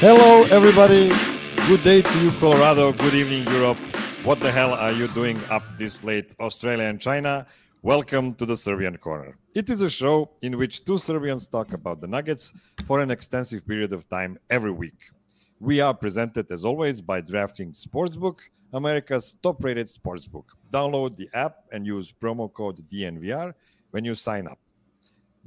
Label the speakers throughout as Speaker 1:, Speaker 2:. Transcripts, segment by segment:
Speaker 1: Hello, everybody. Good day to you, Colorado. Good evening, Europe. What the hell are you doing up this late, Australia and China? Welcome to the Serbian Corner. It is a show in which two Serbians talk about the Nuggets for an extensive period of time every week. We are presented, as always, by DraftKings Sportsbook, America's top rated sportsbook. Download the app and use promo code DNVR when you sign up.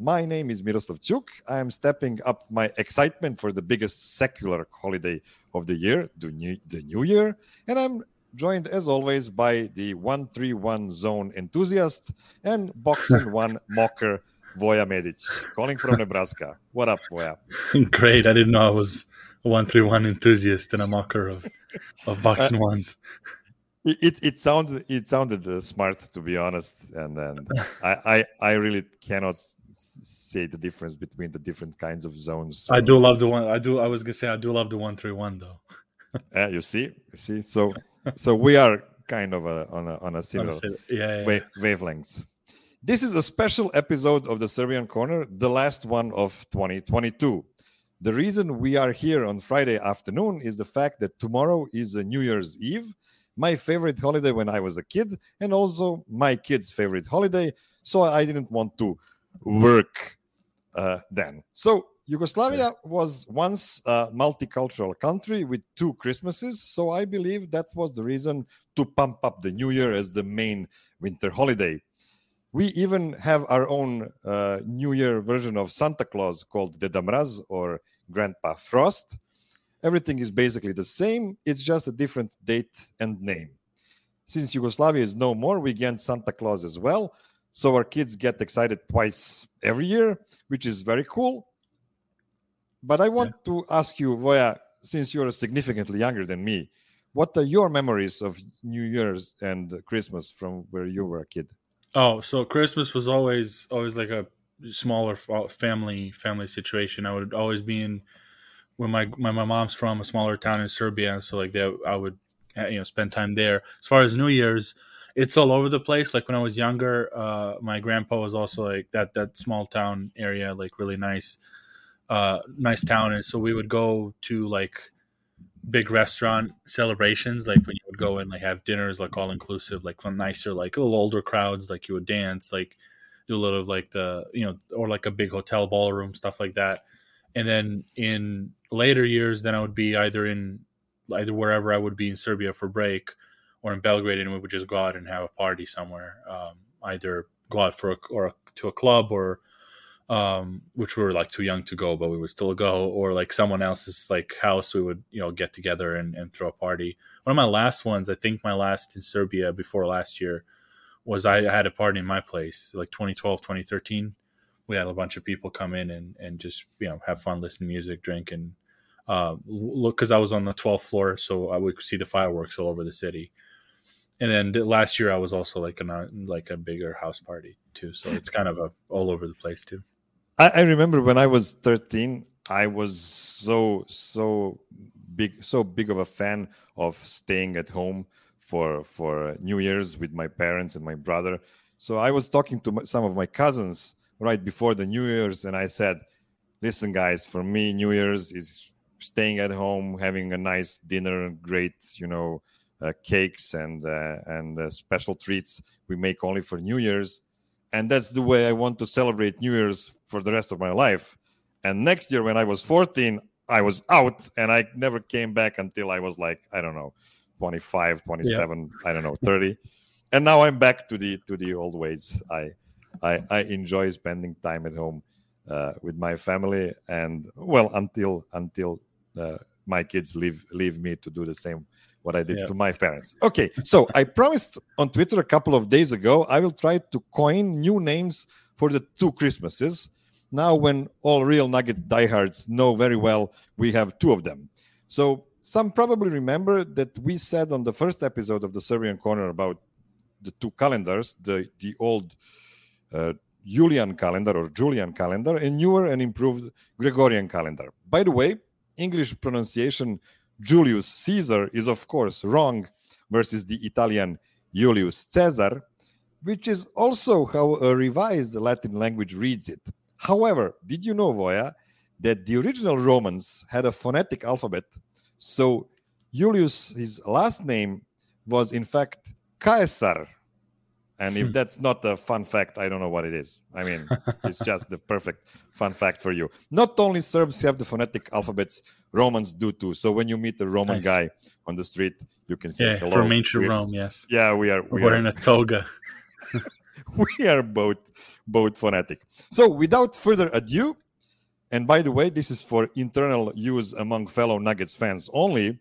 Speaker 1: My name is Miroslav Chuk. I am stepping up my excitement for the biggest secular holiday of the year, the New, the new Year. And I'm joined, as always, by the 131 zone enthusiast and boxing one mocker, Voya Medic, calling from Nebraska. What up, Voya?
Speaker 2: Great. I didn't know I was a 131 enthusiast and a mocker of, of boxing uh, ones.
Speaker 1: It, it, sounded it sounded uh, smart to be honest, and then I, I I really cannot say the difference between the different kinds of zones. So.
Speaker 2: I do love the one. I do. I was gonna say I do love the one three one though.
Speaker 1: yeah, you see, you see. So, so we are kind of a, on a on a similar
Speaker 2: yeah, yeah,
Speaker 1: wavelengths. This is a special episode of the Serbian Corner, the last one of 2022. The reason we are here on Friday afternoon is the fact that tomorrow is a New Year's Eve, my favorite holiday when I was a kid, and also my kids' favorite holiday. So I didn't want to work uh, then. So Yugoslavia was once a multicultural country with two Christmases. So I believe that was the reason to pump up the New Year as the main winter holiday. We even have our own uh, New Year version of Santa Claus called Deda Mraz or Grandpa Frost. Everything is basically the same, it's just a different date and name. Since Yugoslavia is no more, we get Santa Claus as well. So our kids get excited twice every year, which is very cool. But I want yeah. to ask you, Voya, since you're significantly younger than me, what are your memories of New Year's and Christmas from where you were a kid?
Speaker 2: Oh, so Christmas was always always like a smaller family family situation. I would always be in when my when my mom's from a smaller town in Serbia, so like that I would you know spend time there. As far as New Year's, it's all over the place. Like when I was younger, uh, my grandpa was also like that that small town area, like really nice, uh, nice town, and so we would go to like big restaurant celebrations, like when you would go and like have dinners, like all inclusive, like nicer, like a little older crowds, like you would dance, like do a little of like the you know, or like a big hotel ballroom stuff like that. And then in later years, then I would be either in either wherever I would be in Serbia for break or in Belgrade, and we would just go out and have a party somewhere, um, either go out for a, or to a club or um, which we were like too young to go, but we would still go, or like someone else's like house, we would you know get together and, and throw a party. One of my last ones, I think my last in Serbia before last year, was I had a party in my place, like 2012, 2013. We had a bunch of people come in and, and just you know have fun, listen to music, drink, and uh, look because I was on the 12th floor, so I would see the fireworks all over the city and then last year I was also like a like a bigger house party too. So it's kind of a, all over the place too.
Speaker 1: I, I remember when I was 13, I was so so big so big of a fan of staying at home for for New Year's with my parents and my brother. So I was talking to my, some of my cousins right before the New Year's, and I said, "Listen, guys, for me, New Year's is staying at home, having a nice dinner, great, you know, cakes and uh, and uh, special treats we make only for New Year's. and that's the way I want to celebrate New Year's for the rest of my life. And next year, when I was 14, I was out and I never came back until I was like, I don't know, 25, 27, yeah. I don't know, 30. and now I'm back to the to the old ways. I I, I enjoy spending time at home uh, with my family and well until until uh, my kids leave leave me to do the same what I did yeah. to my parents. Okay, so I promised on Twitter a couple of days ago I will try to coin new names for the two Christmases. Now, when all real Nugget diehards know very well, we have two of them. So some probably remember that we said on the first episode of the Serbian Corner about the two calendars, the the old uh, Julian calendar or Julian calendar, and newer and improved Gregorian calendar. By the way, English pronunciation Julius Caesar is of course wrong versus the Italian Julius Caesar, which is also how a revised Latin language reads it. However, did you know, Voya, that the original Romans had a phonetic alphabet? So Julius, his last name was in fact Caesar. And if hmm. that's not a fun fact, I don't know what it is. I mean, it's just the perfect fun fact for you. Not only Serbs have the phonetic alphabets, Romans do too. So when you meet a Roman nice. guy on the street, you can say
Speaker 2: yeah,
Speaker 1: hello.
Speaker 2: From ancient Rome, yes.
Speaker 1: Yeah, we are.
Speaker 2: We Wearing are, a toga.
Speaker 1: we are both both phonetic. So without further ado, and by the way, this is for internal use among fellow Nuggets fans only.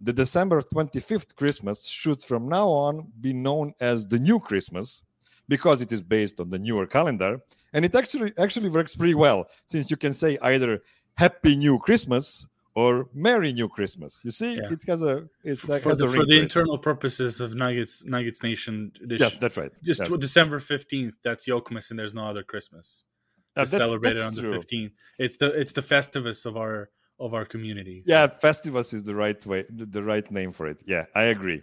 Speaker 1: The December 25th Christmas should from now on be known as the new Christmas because it is based on the newer calendar and it actually actually works pretty well since you can say either happy new christmas or merry new christmas you see yeah. it has a it's
Speaker 2: for,
Speaker 1: has
Speaker 2: the,
Speaker 1: a
Speaker 2: for the internal purposes of nuggets nuggets nation
Speaker 1: edition, yes that's right
Speaker 2: just
Speaker 1: yeah.
Speaker 2: december 15th that's yokmas and there's no other christmas uh, celebrated on the true. 15th it's the it's the festivus of our of our community
Speaker 1: so. yeah festivus is the right way the, the right name for it yeah i agree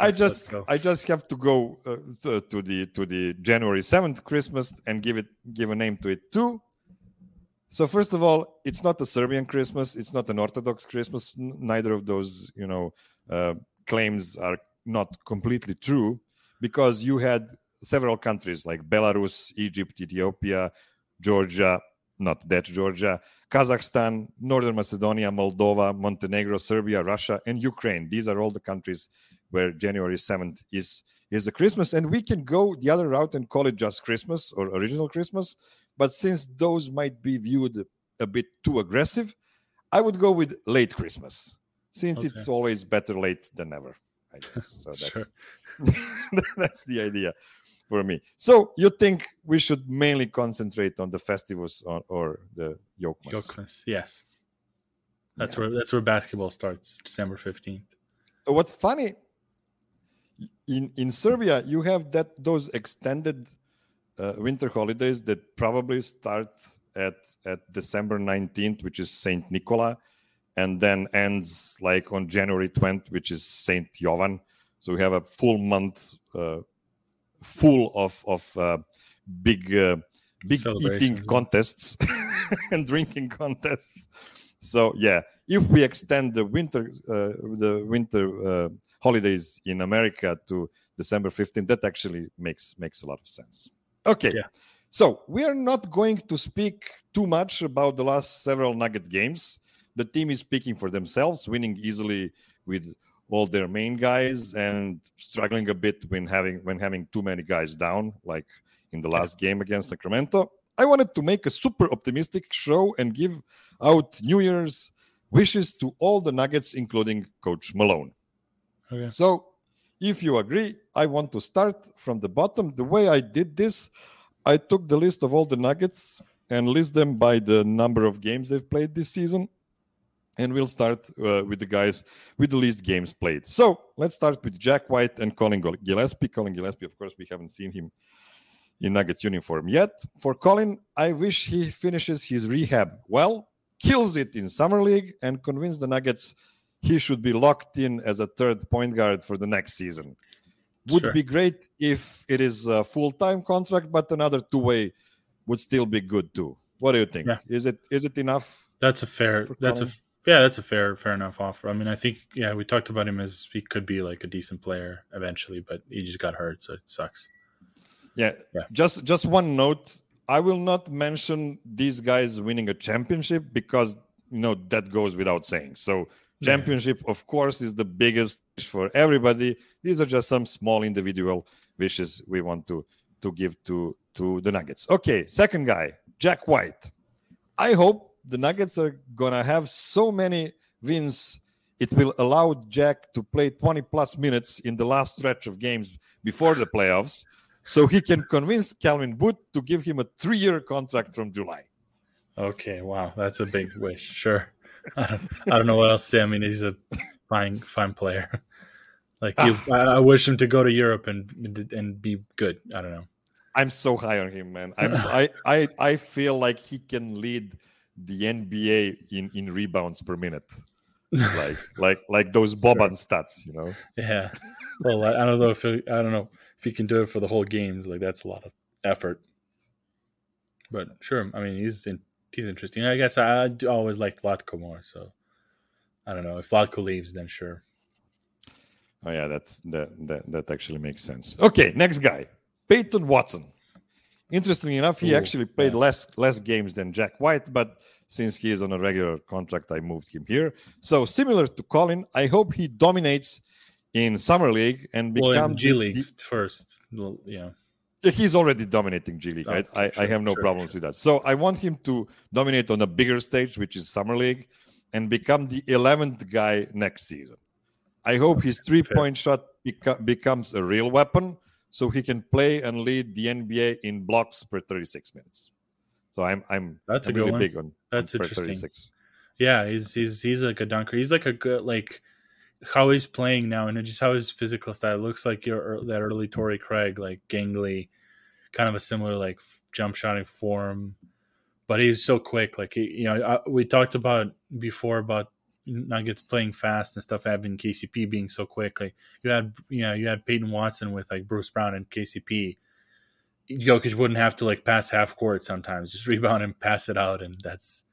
Speaker 1: I just I just have to go uh, to, to, the to the January seventh Christmas and give it give a name to it too. So first of all, it's not a Serbian Christmas. It's not an Orthodox Christmas. Neither of those you know uh, claims are not completely true because you had several countries like Belarus, Egypt, Ethiopia, Georgia, not that Georgia, Kazakhstan, Northern Macedonia, Moldova, Montenegro, Serbia, Russia, and Ukraine. These are all the countries where January 7th is is the Christmas. And we can go the other route and call it just Christmas or original Christmas. But since those might be viewed a bit too aggressive, I would go with late Christmas, since okay. it's always better late than never. I guess. So that's that's the idea for me. So you think we should mainly concentrate on the festivals or, or the Yokmas?
Speaker 2: Yokmas, yes. That's yeah. where that's where basketball starts, December fifteenth.
Speaker 1: What's funny in in Serbia, you have that those extended uh, winter holidays that probably start at at December 19th, which is Saint Nicola, and then ends like on January 20th, which is Saint Jovan. So we have a full month uh, full of of uh, big uh, big eating contests and drinking contests. So yeah, if we extend the winter uh, the winter uh, holidays in America to December 15th, that actually makes makes a lot of sense. Okay. Yeah. So we are not going to speak too much about the last several Nuggets games. The team is speaking for themselves, winning easily with all their main guys and struggling a bit when having when having too many guys down, like in the last game against Sacramento. I wanted to make a super optimistic show and give out New Year's wishes to all the Nuggets, including Coach Malone. Okay. So, if you agree, I want to start from the bottom. The way I did this, I took the list of all the Nuggets and list them by the number of games they've played this season. And we'll start uh, with the guys with the least games played. So let's start with Jack White and Collin Gillespie. Collin Gillespie, of course, we haven't seen him in Nuggets uniform yet. For Collin, I wish he finishes his rehab well, kills it in Summer League, and convince the Nuggets he should be locked in as a third point guard for the next season. Would sure. be great if it is a full time contract, but another two way would still be good too. What do you think? Yeah. Is it is it enough?
Speaker 2: That's a fair. That's a yeah. That's a fair fair enough offer. I mean, I think yeah, we talked about him as he could be like a decent player eventually, but he just got hurt, so it sucks.
Speaker 1: Yeah.
Speaker 2: Yeah.
Speaker 1: Just just one note. I will not mention these guys winning a championship because you know that goes without saying. So
Speaker 2: Yeah.
Speaker 1: championship, of course, is the biggest wish for everybody. These are just some small individual wishes we want to to give to to the Nuggets. Okay, second guy, Jack White. I hope the Nuggets are gonna have so many wins. It will allow Jack to play 20 plus minutes in the last stretch of games before the playoffs, so he can convince Calvin Booth to give him a three-year contract from July.
Speaker 2: Okay, wow, that's a big wish. Sure, I don't, I don't know what else to say. I mean, he's a fine, fine player. Like you, ah. I, I wish him to go to Europe and and be good. I don't know.
Speaker 1: I'm so high on him, man. I'm so, I, I I feel like he can lead the NBA in in rebounds per minute, like like like those Boban stats, you know.
Speaker 2: Yeah. Well, I, I don't know if he, I don't know if he can do it for the whole games. Like that's a lot of effort. But sure, I mean he's in, he's interesting. I guess I, I always liked Vlatko more. So I don't know if Vlatko leaves, then sure.
Speaker 1: Oh yeah, that's that that that actually makes sense. Okay, next guy, Peyton Watson. Interestingly enough, he
Speaker 2: Ooh,
Speaker 1: actually played
Speaker 2: yeah.
Speaker 1: less less games than Jack White, but since he is on a regular contract, I moved him here. So similar to Collin, I hope he dominates in summer league and become
Speaker 2: in G League
Speaker 1: the-
Speaker 2: first. Well, yeah.
Speaker 1: he's already dominating G League.
Speaker 2: Oh,
Speaker 1: I, I, I have no
Speaker 2: sure,
Speaker 1: problems
Speaker 2: sure.
Speaker 1: with that. So I want him to dominate on a bigger stage, which is Summer League, and become the 11th guy next season. I hope his three point shot beco- becomes a real weapon so he can play and lead the NBA in blocks per 36 minutes. So I'm I'm
Speaker 2: That's a
Speaker 1: I'm
Speaker 2: good
Speaker 1: really
Speaker 2: one.
Speaker 1: big on
Speaker 2: That's
Speaker 1: on
Speaker 2: interesting.
Speaker 1: 36.
Speaker 2: Yeah, he's he's he's like a dunker. He's like a good like how he's playing now and just how his physical style looks like your er, that early Torrey Craig, like gangly, kind of a similar like jump shotting form. But he's so quick. Like he, you know, I, we talked about before about Nuggets playing fast and stuff. Having KCP being so quick, like you had, you know, you had Peyton Watson with like Bruce Brown and KCP. Jokic wouldn't have to like pass half court sometimes, just rebound and pass it out, and that's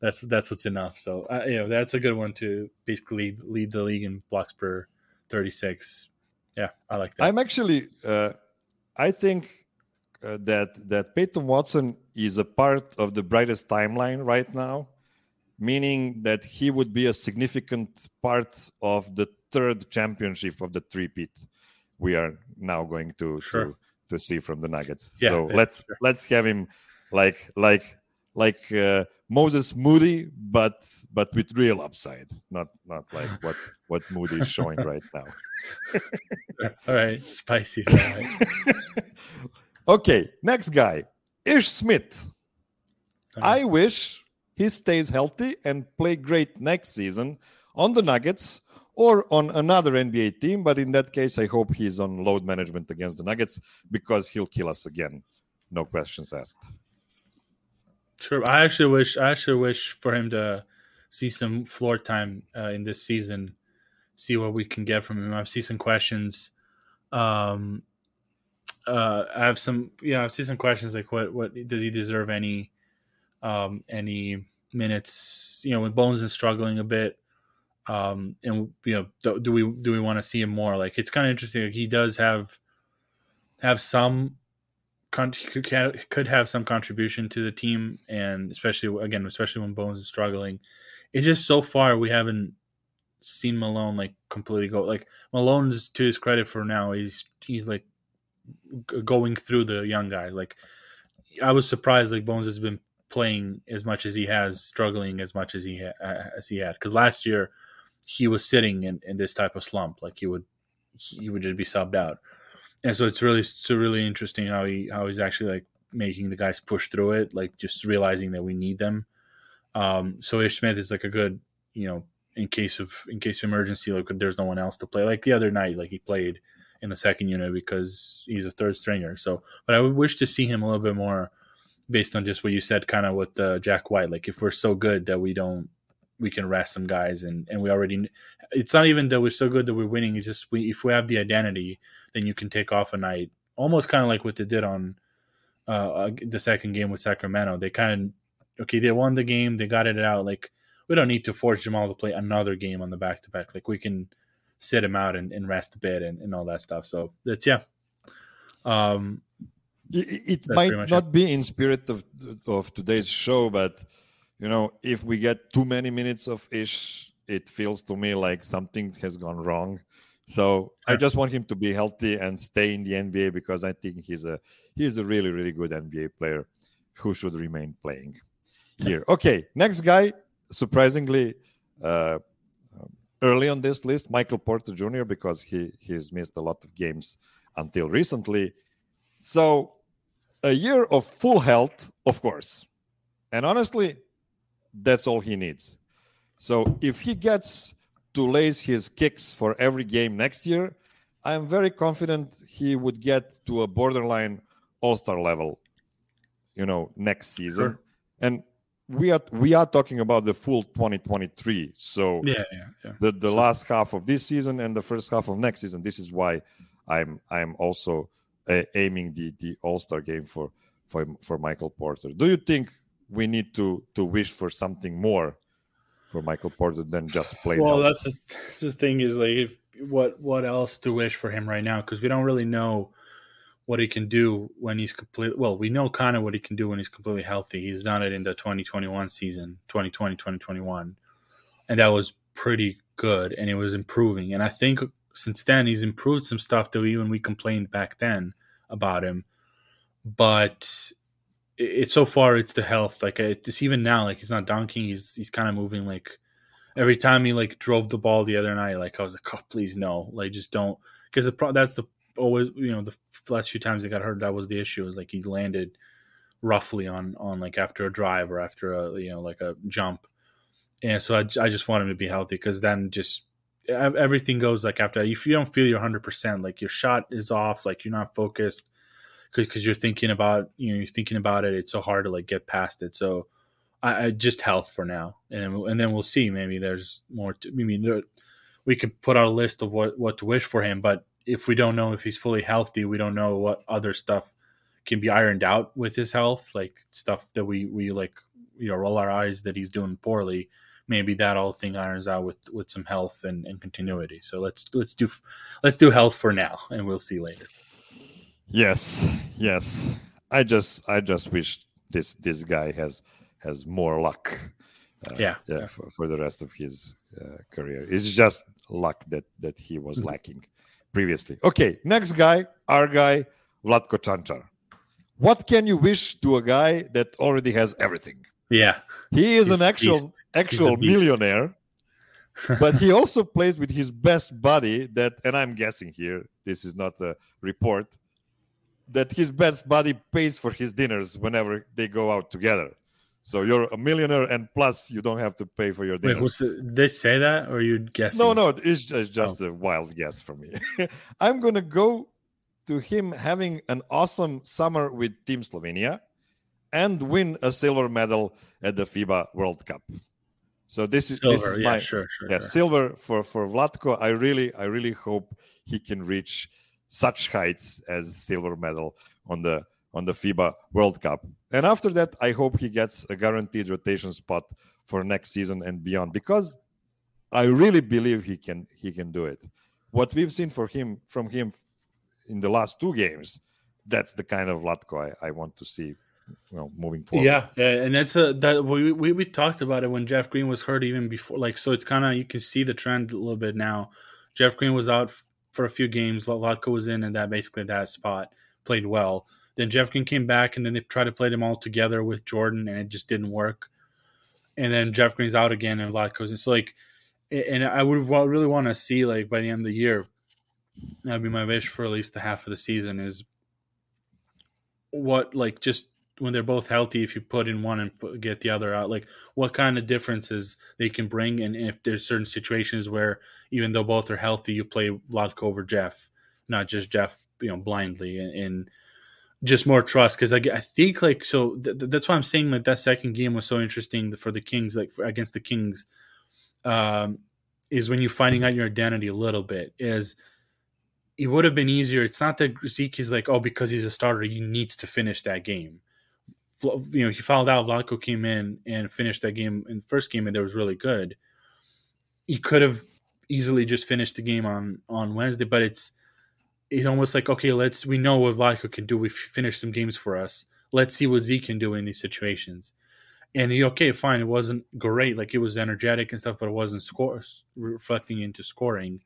Speaker 2: that's that's what's enough. So uh, you know that's a good one to basically lead, lead the league in blocks per thirty six. Yeah, I like that.
Speaker 1: I'm actually, uh, I think uh, that that Peyton Watson is a part of the brightest timeline right now, meaning that he would be a significant part of the third championship of the three-peat we are now going to
Speaker 2: Sure.
Speaker 1: to, to see from the Nuggets.
Speaker 2: Yeah,
Speaker 1: so
Speaker 2: yeah,
Speaker 1: let's
Speaker 2: sure.
Speaker 1: let's have him like like like uh, Moses Moody, but but with real upside, not not like what what Moody is showing right now.
Speaker 2: All right, spicy. All right.
Speaker 1: Okay, next guy, Ish Smith.
Speaker 2: Okay.
Speaker 1: I wish he stays healthy and play great next season on the Nuggets or on another NBA team. But in that case, I hope he's on load management against the Nuggets because he'll kill us again. No questions asked.
Speaker 2: Sure. I actually wish I actually wish for him to see some floor time uh, in this season, see what we can get from him. I've seen some questions. Um, uh, I have some. Yeah, I've seen some questions like what what does he deserve any, um, any minutes? You know, when Bones is struggling a bit. Um, and you know, do, do we do we want to see him more? Like, it's kind of interesting. Like, he does have have some con- could have some contribution to the team, and especially again, especially when Bones is struggling. It's just so far we haven't seen Malone like completely go. Like Malone's to his credit for now, he's he's like going through the young guys. Like I was surprised, like Bones has been playing as much as he has, struggling as much as he ha- uh, as he had. Because last year he was sitting in, in this type of slump, like he would he would just be subbed out and so it's really it's really interesting how he how he's actually like making the guys push through it, like just realizing that we need them. Um, so Ish Smith is like a good, you know, in case of in case of emergency, like there's no one else to play. Like the other night, like he played in the second unit because he's a third stringer. So, but I would wish to see him a little bit more, based on just what you said, kind of with uh, Jack White. Like if we're so good that we don't, we can rest some guys, and and we already. It's not even that we're so good that we're winning. It's just we if we have the identity, then you can take off a night, almost kind of like what they did on uh, the second game with Sacramento. They kind of okay, they won the game, they got it out. Like we don't need to force Jamal to play another game on the back to back. Like we can sit him out and, and rest a bit and, and all that stuff. So that's yeah. Um,
Speaker 1: It, it might not it. be in spirit of of today's show, but you know, if we get too many minutes of Ish, it feels to me like something has gone wrong. So sure. I just want him to be healthy and stay in the NBA because I think he's a he's a really really good NBA player who should remain playing here. Okay, next guy, surprisingly, uh, early on this list, Michael Porter Jr. because he he's missed a lot of games until recently. So a year of full health, of course, and honestly, that's all he needs. So if he gets to lace his kicks for every game next year, I am very confident he would get to a borderline All Star level, you know, next season. Sure. And we are we are talking about the full 2023 so
Speaker 2: yeah, yeah, yeah.
Speaker 1: the the so, last half of this season and the first half of next season this is why i'm i'm also aiming the the all-star game for for for michael porter do you think we need to to wish for something more for michael porter than just play
Speaker 2: well that's the, that's the thing is like if, what what else to wish for him right now because we don't really know what he can do when he's complete. Well, we know kind of what he can do when he's completely healthy. He's done it in the 2021 season, 2020, 2021. And that was pretty good and it was improving. And I think since then he's improved some stuff that even we complained back then about him. But it's so far it's the health. Like it's even now, like he's not dunking. He's he's kind of moving like every time he like drove the ball the other night. Like I was like, oh, please no, like just don't because pro- that's the always you know the last few times he got hurt that was the issue is like he landed roughly on on like after a drive or after a you know like a jump and so i, I just want him to be healthy because then just everything goes like after if you don't feel you're 100% like your shot is off like you're not focused because you're thinking about you know you're thinking about it it's so hard to like get past it. So I, I just health for now. And and then we'll see. Maybe there's more to, I mean there, we could put out a list of what what to wish for him. But if we don't know if he's fully healthy, we don't know what other stuff can be ironed out with his health, like stuff that we we like you know roll our eyes that he's doing poorly. Maybe that all thing irons out with with some health and, and continuity. So let's let's do let's do health for now, and we'll see later.
Speaker 1: Yes, yes. I just I just wish this this guy has has more luck.
Speaker 2: Uh, yeah,
Speaker 1: yeah, for, for, the rest of his uh, career. It's just luck that that he was mm-hmm. lacking previously. Okay, next guy, our guy, Vlatko Cancar. What can you wish to a guy that already has everything?
Speaker 2: Yeah.
Speaker 1: He is He's an actual actual millionaire. but he also plays with his best buddy that and I'm guessing here, this is not a report, that his best buddy pays for his dinners whenever they go out together. So you're a millionaire, and plus you don't have to pay for your dinner.
Speaker 2: Wait, did they say that, or you guess?
Speaker 1: No, no, it's just, just oh. a wild guess from me. I'm gonna go to him having an awesome summer with Team Slovenia and win a silver medal at the FIBA World Cup. So this is
Speaker 2: silver,
Speaker 1: this is
Speaker 2: yeah, my sure, sure,
Speaker 1: yeah,
Speaker 2: sure.
Speaker 1: silver for for Vlatko. I really I really hope he can reach such heights as silver medal on the on the FIBA World Cup. And after that, I hope he gets a guaranteed rotation spot for next season and beyond because I really believe he can he can do it. What we've seen for him from him in the last two games, that's the kind of Vlatko I, I want to see know moving forward.
Speaker 2: Yeah, and that's a that we, we we talked about it when Jeff Green was hurt even before. Like so, it's kind of you can see the trend a little bit now. Jeff Green was out for a few games. Vlatko was in, and that basically that spot played well. Then Jeff Green came back, and then they tried to play them all together with Jordan, and it just didn't work. And then Jeff Green's out again, and Vlatko's. It's so like, and I would really want to see like by the end of the year. That'd be my wish for at least the half of the season is what like just when they're both healthy if you put in one and put, get the other out like what kind of differences they can bring and if there's certain situations where even though both are healthy you play Vlatko over Jeff not just Jeff you know blindly and, and just more trust because I, I think like so th- that's why I'm saying like that second game was so interesting for the Kings like for, against the Kings um, is when you're finding out your identity a little bit is it would have been easier. It's not that Zeke is like oh because he's a starter he needs to finish that game. You know he fouled out. Vlatko came in and finished that game in the first game and it was really good. He could have easily just finished the game on on Wednesday, but it's it's almost like okay, let's we know what Vlatko can do. We finished some games for us. Let's see what Z can do in these situations. And he, okay, fine, it wasn't great, like it was energetic and stuff, but it wasn't score reflecting into scoring,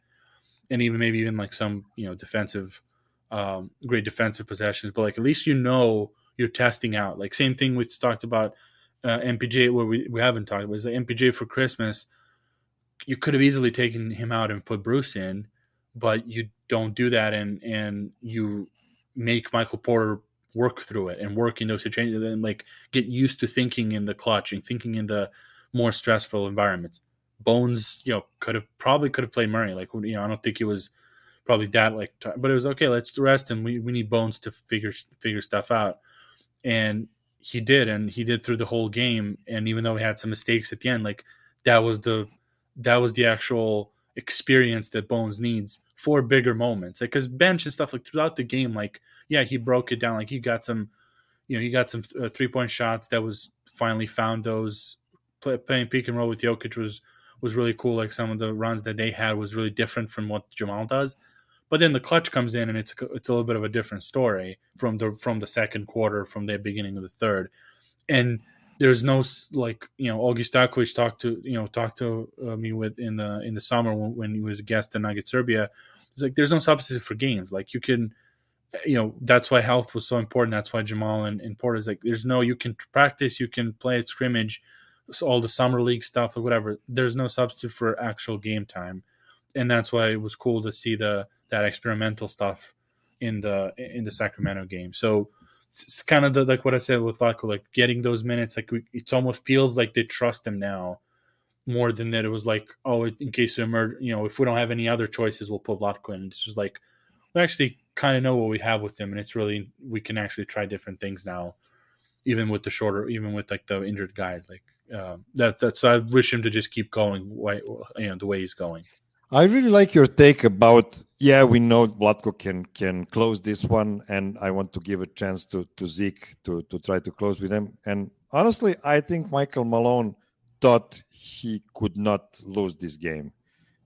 Speaker 2: and even maybe even like some you know defensive, um, great defensive possessions. But like at least you know you're testing out. Like same thing we talked about uh, MPJ, where we, we haven't talked about is the MPJ for Christmas. You could have easily taken him out and put Bruce in, but you don't do that, and and you make Michael Porter work through it and work in those situations and like get used to thinking in the clutch and thinking in the more stressful environments. Bones, you know, could have probably could have played Murray. Like, you know, I don't think it was probably that like, but it was okay. Let's rest him. We we need Bones to figure figure stuff out, and he did, and he did through the whole game. And even though he had some mistakes at the end, like that was the that was the actual experience that Bones needs for bigger moments. Like, cause bench and stuff like throughout the game, like, yeah, he broke it down. Like he got some, you know, he got some uh, three point shots that was finally found those play, playing pick and roll with Jokic was, was really cool. Like some of the runs that they had was really different from what Jamal does. But then the clutch comes in and it's it's a little bit of a different story from the from the second quarter, from the beginning of the third, and there's no like you know Augie Stakovic talked to you know talked to uh, me with in the in the summer when, when, he was a guest in Nugget Serbia. It's like there's no substitute for games. Like you can, you know that's why health was so important. That's why Jamal and, and Porter is like there's no you can practice, you can play at scrimmage, all the summer league stuff or whatever. There's no substitute for actual game time, and that's why it was cool to see the that experimental stuff in the in the Sacramento game. So it's kind of the, like what I said with Vlatko, like getting those minutes. Like we, it almost feels like they trust him now more than that. It was like, oh, in case we emerge, you know, if we don't have any other choices, we'll put Vlatko in. It's just like we actually kind of know what we have with him, and it's really we can actually try different things now, even with the shorter, even with like the injured guys. Like uh, that. That's I wish him to just keep going, you know, the way he's going.
Speaker 1: I really like your take about yeah, we know Vlatko can can close this one, and I want to give a chance to to Zeke to to try to close with him. And honestly, I think Michael Malone thought he could not lose this game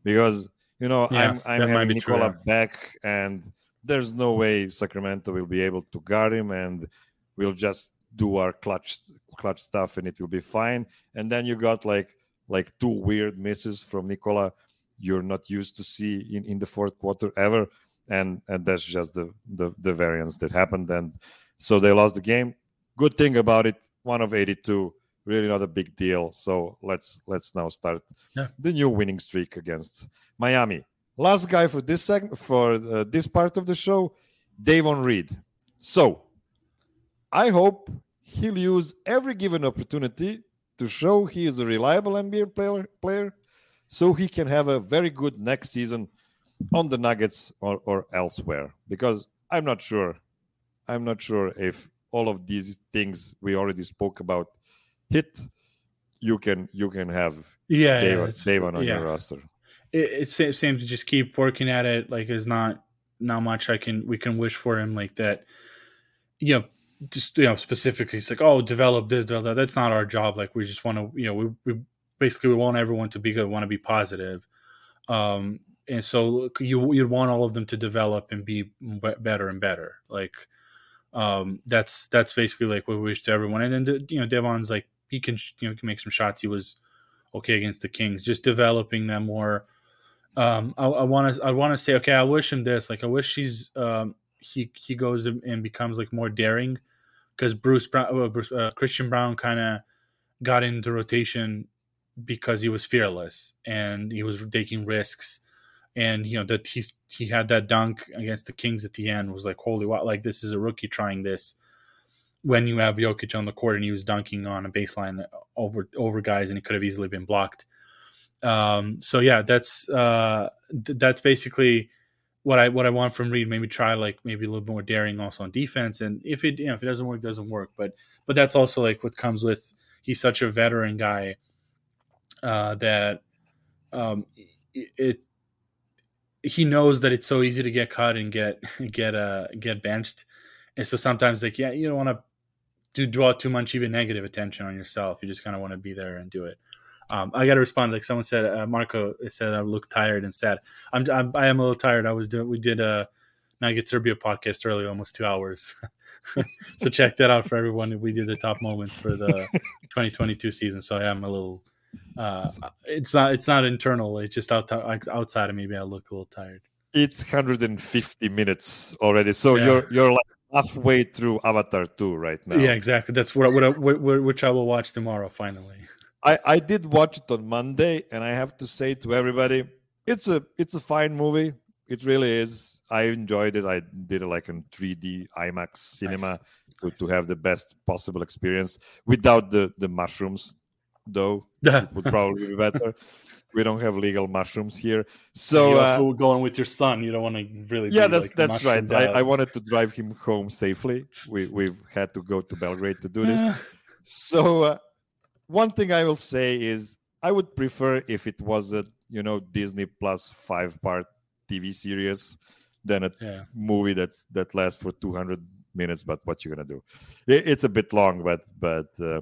Speaker 1: because you know yeah, I'm I'm having Nikola true, back, and there's no way Sacramento will be able to guard him, and we'll just do our clutch clutch stuff, and it will be fine. And then you got like like two weird misses from Nikola you're not used to see in, in the fourth quarter ever. And and that's just the, the the variance that happened. And so they lost the game. Good thing about it one of 82 really not a big deal. So let's let's now start yeah. the new winning streak against miami. Last guy for this segment for uh, this part of the show davon reed. So i hope he'll use every given opportunity to show he is a reliable nba player player so he can have a very good next season on the Nuggets or, or elsewhere. Because I'm not sure. I'm not sure if all of these things we already spoke about hit. You can you can have
Speaker 2: yeah,
Speaker 1: Davon, Davon on yeah. your roster.
Speaker 2: It, it seems to just keep working at it. Like is not not much I can we can wish for him like that. You know, just you know specifically it's like oh develop this develop that that's not our job like we just want to you know we, we basically we want everyone to be good, want to be positive. Um, and so you you'd want all of them to develop and be better and better. Like um, that's that's basically like what we wish to everyone. And then you know Davon's like he can you know can make some shots. He was okay against the Kings, just developing them more. Um, I want to I want to say okay. I wish him this. Like I wish he's um, he he goes and becomes like more daring because Bruce Brown, uh, Bruce, uh, Christian Braun kind of got into rotation because he was fearless and he was taking risks. And you know that he he had that dunk against the Kings at the end was like holy wow like this is a rookie trying this when you have Jokic on the court and he was dunking on a baseline over over guys and he could have easily been blocked. Um so yeah that's uh th- that's basically what I what I want from Reed. Maybe try like maybe a little more daring also on defense. And if it you know if it doesn't work it doesn't work. But but that's also like what comes with he's such a veteran guy uh, that um, it, it, he knows that it's so easy to get cut and get get uh get benched, and so sometimes like yeah you don't want to do draw too much even negative attention on yourself. You just kind of want to be there and do it. Um, I got to respond. Like someone said, uh, Marco said I look tired and sad. I'm, I'm I am a little tired. I was doing we did a Nugget Serbia podcast earlier, almost two hours. so check that out for everyone. We did the top moments for the 2022 season. So I am a little. Uh, it's not. It's not internal. It's just out, outside of me. Maybe I look a little tired.
Speaker 1: It's 150 minutes already. So yeah. you're you're like halfway through Avatar 2 right now.
Speaker 2: Yeah, exactly. That's what, what, what, which I will watch tomorrow. Finally.
Speaker 1: I I did watch it on Monday, and I have to say to everybody, it's a it's a fine movie. It really is. I enjoyed it. I did it like in 3D IMAX cinema nice. to, nice. to have the best possible experience without the the mushrooms, though. it would probably be better. We don't have legal mushrooms here, so
Speaker 2: you also uh, going with your son. You don't want to really.
Speaker 1: Yeah, that's like that's right. I, I, wanted to drive him home safely. We we've had to go to Belgrade to do this. so uh, one thing I will say is I would prefer if it was a you know Disney Plus five part TV series than a yeah. movie that's that lasts for 200 minutes. But what you're gonna do? It, it's a bit long, but but uh,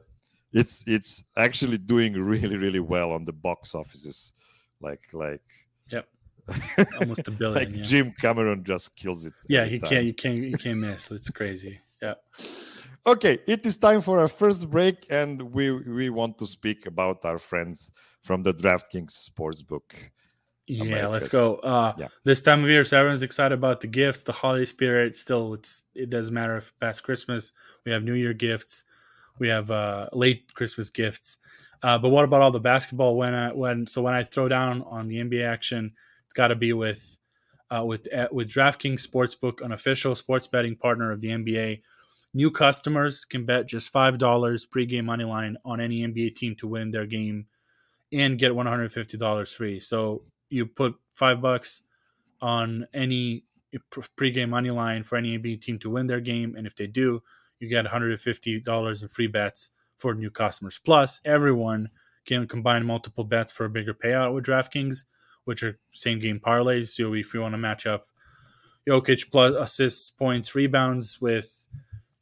Speaker 1: it's it's actually doing really really well on the box offices. Like like
Speaker 2: yep, almost a billion.
Speaker 1: like
Speaker 2: yeah.
Speaker 1: Jim Cameron just kills it.
Speaker 2: Yeah, he time. can't you can't you can't miss. It's crazy. Yeah.
Speaker 1: Okay, it is time for our first break, and we we want to speak about our friends from the DraftKings Sportsbook.
Speaker 2: Yeah, Americas. let's go. Uh, yeah. This time of year, so everyone's excited about the gifts, the holiday spirit. Still, it's it doesn't matter if past Christmas. We have New Year gifts, we have uh, late Christmas gifts. Uh, but what about all the basketball? When I, when so when I throw down on the NBA action, it's got to be with uh, with uh, with DraftKings Sportsbook, an official sports betting partner of the NBA. New customers can bet just five dollars pregame money line on any NBA team to win their game and get one hundred fifty dollars free. So you put five bucks on any pregame money line for any NBA team to win their game, and if they do, you get $150 in free bets for new customers. Plus, everyone can combine multiple bets for a bigger payout with DraftKings, which are same game parlays. So if you want to match up Jokic plus assists, points, rebounds with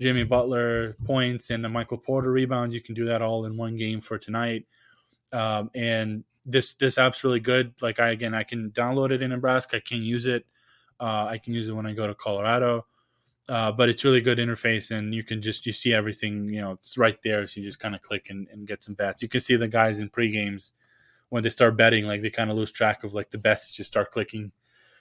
Speaker 2: Jimmy Butler points and the Michael Porter rebounds, you can do that all in one game for tonight. Um, and this this app's really good. Like I again, I can download it in Nebraska. I can use it. Uh, I can use it when I go to Colorado. Uh, but it's really good interface, and you can just you see everything. You know, it's right there, so you just kind of click and, and get some bets. You can see the guys in pre games when they start betting, like they kind of lose track of like the bets. Just start clicking,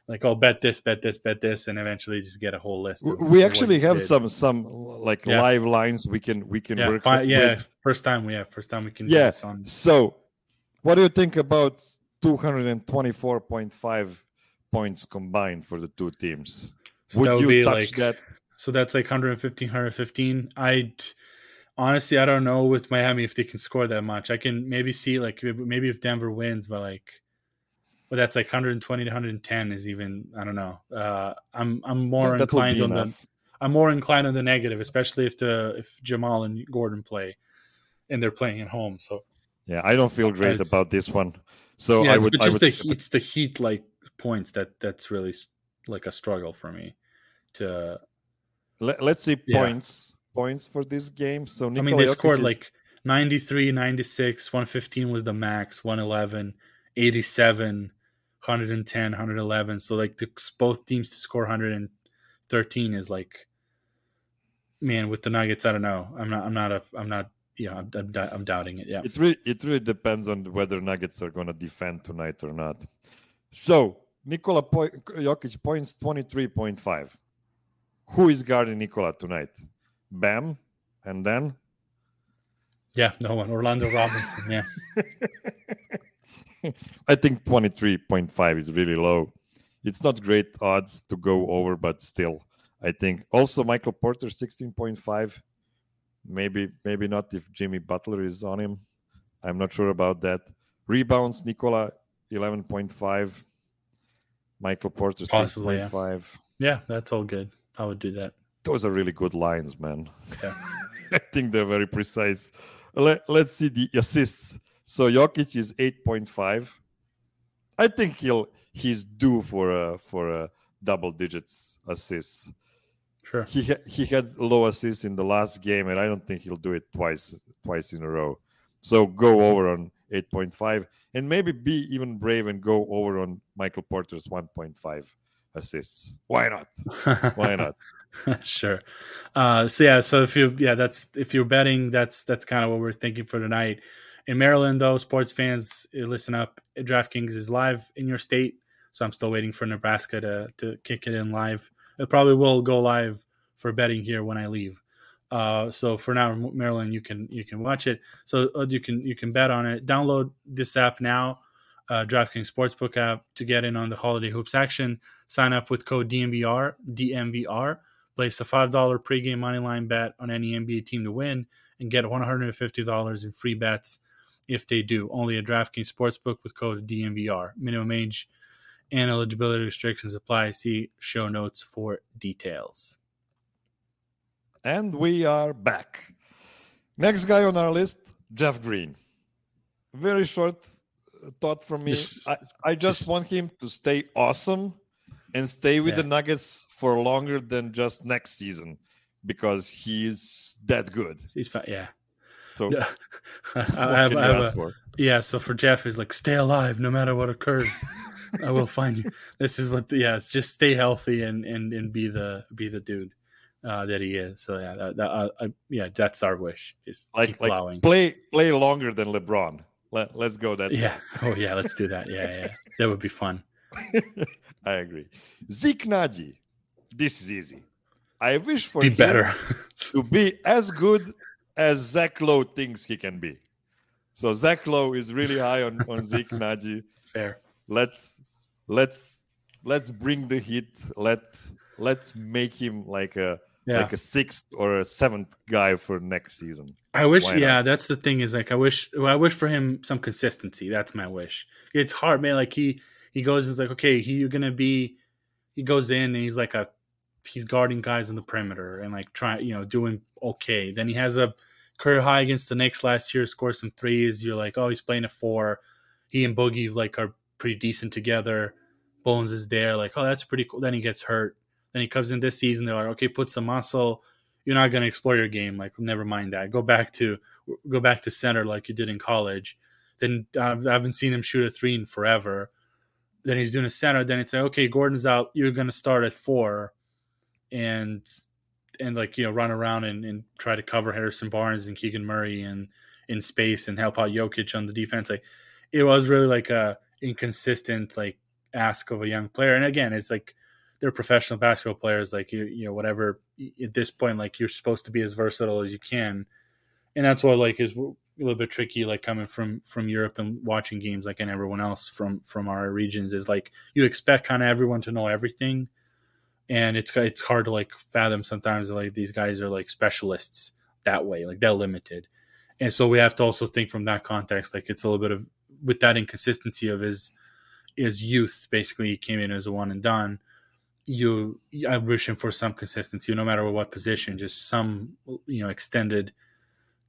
Speaker 2: like oh, bet this, bet this, bet this, and eventually just get a whole list.
Speaker 1: we actually have did. some some like yeah. live lines we can we can
Speaker 2: yeah,
Speaker 1: work.
Speaker 2: Fi- yeah, with. first time we have first time we can.
Speaker 1: Yeah. So what do you think about 224.5 points combined for the two teams?
Speaker 2: So would, would you touch like, that? So that's like 115, 115. I honestly, I don't know with Miami if they can score that much. I can maybe see like maybe if Denver wins, but like, but that's like 120 to 110 is even I don't know. Uh, I'm I'm more inclined on enough. the I'm more inclined on the negative, especially if the if Jamal and Gordon play, and they're playing at home. So
Speaker 1: yeah, I don't feel great about this one. So
Speaker 2: yeah,
Speaker 1: I would.
Speaker 2: It's just
Speaker 1: I would,
Speaker 2: the it's the heat like points that that's really like a struggle for me to.
Speaker 1: Let, us see yeah. points points for this game. So
Speaker 2: Nikola I mean, they Jokic scored is... like 93, 96, 115 was the max, 111, 87, 110, 111. So like the, both teams to score 113 is like, man, with the Nuggets, I don't know. I'm not. I'm not a. I'm not yeah, I'm, I'm, I'm, doubting it. Yeah,
Speaker 1: it really it really depends on whether Nuggets are going to defend tonight or not. So Nikola po- Jokic points twenty three point five. Who is guarding Nikola tonight? Bam, and then.
Speaker 2: Yeah, no one. Orlando Robinson. Yeah.
Speaker 1: I think twenty three point five is really low. It's not great odds to go over, but still, I think also Michael Porter sixteen point five Maybe maybe not if Jimmy Butler is on him. I'm not sure about that. Rebounds, Nikola 11.5. Michael Porter 6.5.
Speaker 2: Yeah. yeah, that's all good. I would do that.
Speaker 1: Those are really good lines, man.
Speaker 2: Yeah.
Speaker 1: I think they're very precise. Let, let's see the assists. So Jokic is 8.5. I think he'll he's due for a for a double digits assists.
Speaker 2: Sure.
Speaker 1: He ha- he had low assists in the last game, and I don't think he'll do it twice twice in a row. So go over on 8.5, and maybe be even brave and go over on Michael Porter's 1.5 assists. Why not? Why not?
Speaker 2: sure. Uh, so yeah, so if you yeah, that's if you're betting, that's that's kind of what we're thinking for tonight. In Maryland, though, sports fans, eh, listen up. DraftKings is live in your state, so I'm still waiting for Nebraska to to kick it in live. It probably will go live for betting here when I leave. Uh, so for now, Maryland, you can you can watch it. So uh, you can you can bet on it. Download this app now, uh, DraftKings Sportsbook app, to get in on the holiday hoops action. Sign up with code DNVR DNVR Place a $5 pregame moneyline bet on any NBA team to win and get $150 in free bets if they do. Only a DraftKings Sportsbook with code DNVR. Minimum age and eligibility restrictions apply. See show notes for details.
Speaker 1: And we are back. Next guy on our list, Jeff Green. Very short uh, thought from me. Just, I, I just, just want him to stay awesome and stay with yeah. the Nuggets for longer than just next season because he's that good.
Speaker 2: He's fine, yeah. So yeah. I, I have, I have a, yeah. So for Jeff is like stay alive no matter what occurs. I will find you. This is what the, yeah. It's just stay healthy and and and be the be the dude uh, that he is. So yeah, that, that uh, I, yeah, that's our wish. Just
Speaker 1: like, like plowing. play play longer than LeBron. Let, let's go that.
Speaker 2: Yeah. Way. Oh yeah, let's do that. Yeah, yeah, that would be fun.
Speaker 1: I agree. Zeke Nnaji, this is easy. I wish for
Speaker 2: be better
Speaker 1: to be as good as Zach Lowe thinks he can be. So Zach Lowe is really high on, on Zeke Nnaji.
Speaker 2: Fair.
Speaker 1: Let's let's let's bring the heat. Let let's make him like a yeah. like a sixth or a seventh guy for next season.
Speaker 2: I wish, yeah, that's the thing is like I wish I wish for him some consistency. That's my wish. It's hard, man. Like he he goes and is like, okay, he, you're gonna be. He goes in and he's like a, he's guarding guys in the perimeter and like trying, you know, doing okay. Then he has a career high against the Knicks last year, scores some threes. You're like, oh, he's playing a four. He and Boogie like are pretty decent together. Bones is there, like, oh, that's pretty cool. Then he gets hurt. Then he comes in this season. They're like, okay, put some muscle. You're not going to explore your game. Like, never mind that. Go back to go back to center like you did in college. Then I haven't seen him shoot a three in forever then he's doing a center. Then it's like, okay, Gordon's out. You're going to start at four, and and like you know run around and, and try to cover Harrison Barnes and Keegan Murray and in space and help out Jokic on the defense. Like it was really like a inconsistent like ask of a young player. And again, it's like they're professional basketball players. Like you you know whatever at this point, like you're supposed to be as versatile as you can, and that's what like is a little bit tricky like coming from from Europe and watching games like and everyone else from from our regions is like you expect kind of everyone to know everything and it's it's hard to like fathom sometimes like these guys are like specialists that way like they're limited and so we have to also think from that context like it's a little bit of with that inconsistency of his his youth basically he came in as a one and done you i'm wishing for some consistency no matter what position just some you know extended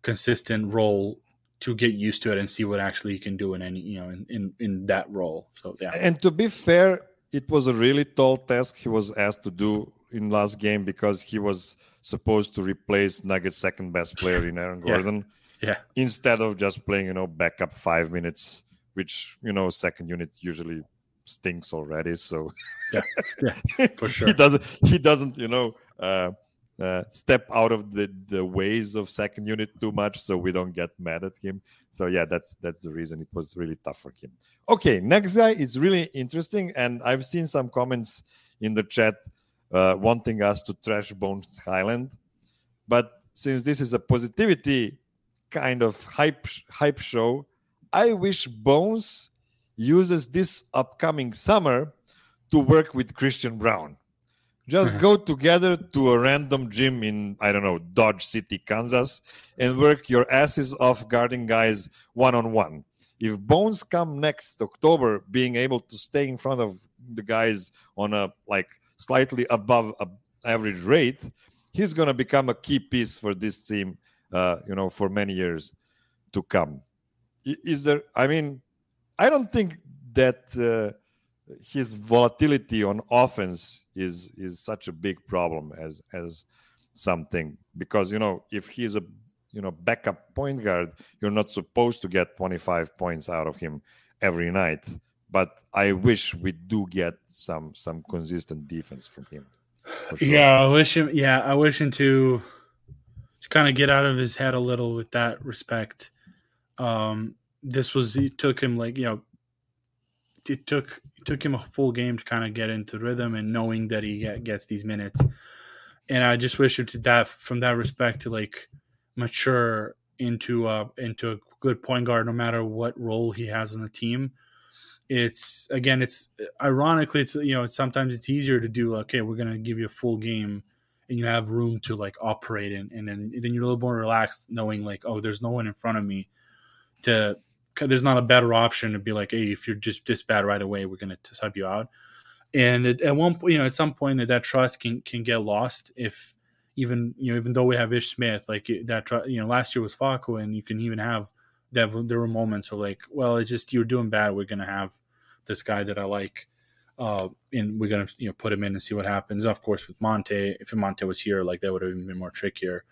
Speaker 2: consistent role to get used to it and see what actually you can do in any you know in, in in that role. So yeah.
Speaker 1: And to be fair it was a really tall task he was asked to do in last game because he was supposed to replace Nuggets second best player in Aaron Gordon.
Speaker 2: Yeah. yeah.
Speaker 1: Instead of just playing you know backup five minutes which you know second unit usually stinks already so
Speaker 2: yeah yeah for sure.
Speaker 1: he doesn't he doesn't you know uh uh, step out of the, the ways of second unit too much so we don't get mad at him. So yeah that's that's the reason it was really tough for him. Okay next guy is really interesting and i've seen some comments in the chat uh, wanting us to trash bones hyland but since this is a positivity kind of hype hype show i wish bones uses this upcoming summer to work with christian Braun. just go together to a random gym in, I don't know, Dodge City, Kansas, and work your asses off guarding guys one on one. If Bones come next October, being able to stay in front of the guys on a like slightly above average rate, he's going to become a key piece for this team, uh, you know, for many years to come. Is there, I mean, I don't think that. Uh, his volatility on offense is is such a big problem as as something because you know if he's a you know backup point guard you're not supposed to get 25 points out of him every night but I wish we do get some some consistent defense from him.
Speaker 2: Sure. Yeah, I wish him. Yeah, I wish him to, to kind of get out of his head a little with that respect. Um, this was it took him like you know, it took it took him a full game to kind of get into rhythm and knowing that he get, gets these minutes. And I just wish him to that from that respect to like mature into a into a good point guard no matter what role he has on the team it's again it's ironically it's you know sometimes it's easier to do okay we're gonna give you a full game and you have room to like operate in and then then you're a little more relaxed knowing like oh there's no one in front of me to there's not a better option to be like hey if you're just this bad right away we're gonna sub you out and it, at one point you know at some point that, that trust can can get lost if even you know even though we have Ish Smith like that you know last year was Facu and you can even have that there were moments of like, well, it's just you're doing bad. We're gonna have this guy that I like, uh, and we're gonna you know put him in and see what happens. Of course, with Monte, if Monte was here, like that would have been more trickier.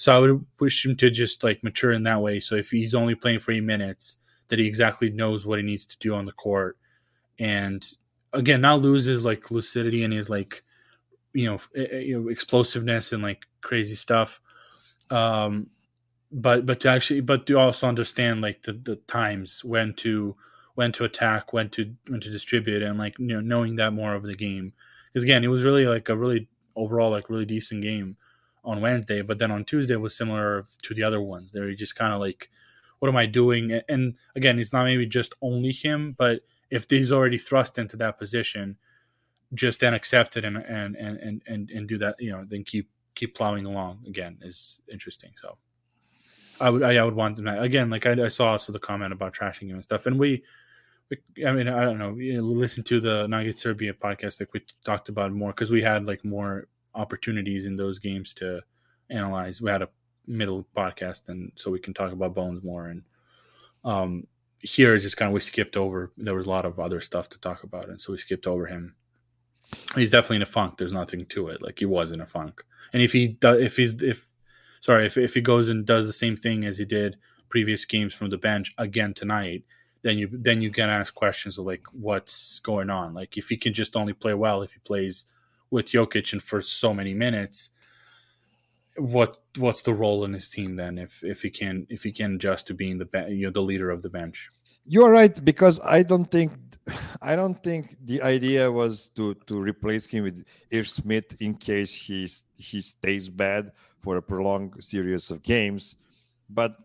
Speaker 2: So I would wish him to just like mature in that way. So if he's only playing for eight minutes, that he exactly knows what he needs to do on the court, and again, not lose his like lucidity and his like you know, you know explosiveness and like crazy stuff. Um, but but to actually but to also understand like the, the times when to when to attack when to when to distribute and like you know knowing that more of the game because again it was really like a really overall like really decent game on wednesday but then on tuesday was similar to the other ones they're just kind of like what am i doing and again it's not maybe just only him but if he's already thrust into that position just then accept it and and and and, and do that you know then keep keep plowing along again is interesting so I would I, would want them again. Like I, I, saw also the comment about trashing him and stuff, and we, we I mean, I don't know. You know, listen to the Nugget Serbia podcast, like we talked about more because we had like more opportunities in those games to analyze. We had a middle podcast, and so we can talk about Bones more. And um, here, just kind of we skipped over. There was a lot of other stuff to talk about, and so we skipped over him. He's definitely in a funk. There's nothing to it. Like he was in a funk, and if he does, if he's if sorry, if, if he goes and does the same thing as he did previous games from the bench again tonight, then you then you can ask questions of like what's going on. Like if he can just only play well if he plays with Jokic and for so many minutes, what what's the role in his team then if if he can if he can adjust to being the you know the leader of the bench?
Speaker 1: You're right because I don't think I don't think the idea was to to replace him with Ish Smith in case he's he stays bad for a prolonged series of games. But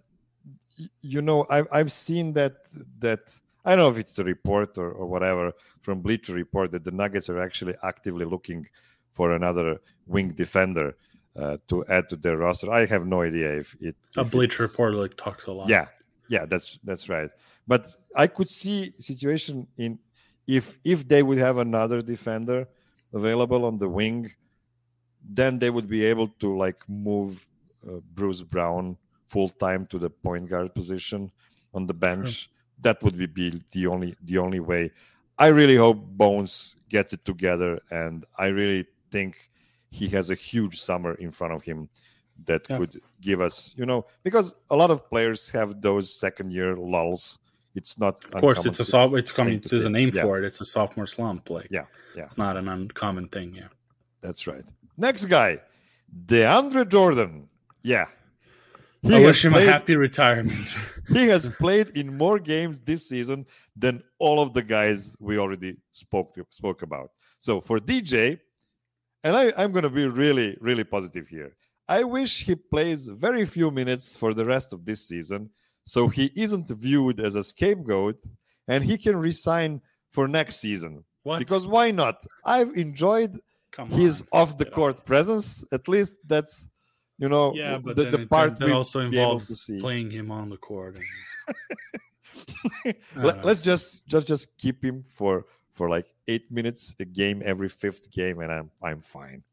Speaker 1: you know, I've I've seen that that I don't know if it's a report or, or whatever from Bleacher Report that the Nuggets are actually actively looking for another wing defender uh, to add to their roster. I have no idea if it.
Speaker 2: A if Bleacher Report like talks a lot.
Speaker 1: Yeah, yeah, that's that's right. But I could see situation in if if they would have another defender available on the wing then they would be able to like move uh, Bruce Brown full time to the point guard position on the bench. Sure. That would be, the only the only way. I really hope Bones gets it together, and I really think he has a huge summer in front of him that yeah. could give us, you know, because a lot of players have those second year lulls. It's not.
Speaker 2: Of course, it's a soft. It's coming. There's a name yeah. for it. It's a sophomore slump. Like,
Speaker 1: yeah, yeah.
Speaker 2: It's not an uncommon thing. Yeah,
Speaker 1: that's right. Next guy, DeAndre Jordan. Yeah.
Speaker 2: He I wish him played, a happy retirement.
Speaker 1: he has played in more games this season than all of the guys we already spoke to, spoke about. So for DJ, and I, I'm going to be really, really positive here. I wish he plays very few minutes for the rest of this season so he isn't viewed as a scapegoat and he can resign for next season. What? Because why not? I've enjoyed Come his off the court presence. At least that's you know
Speaker 2: yeah, but the, the part that also involves playing him on the court.
Speaker 1: And... Let, us just just just keep him for for like eight minutes a game every fifth game, and I'm I'm fine.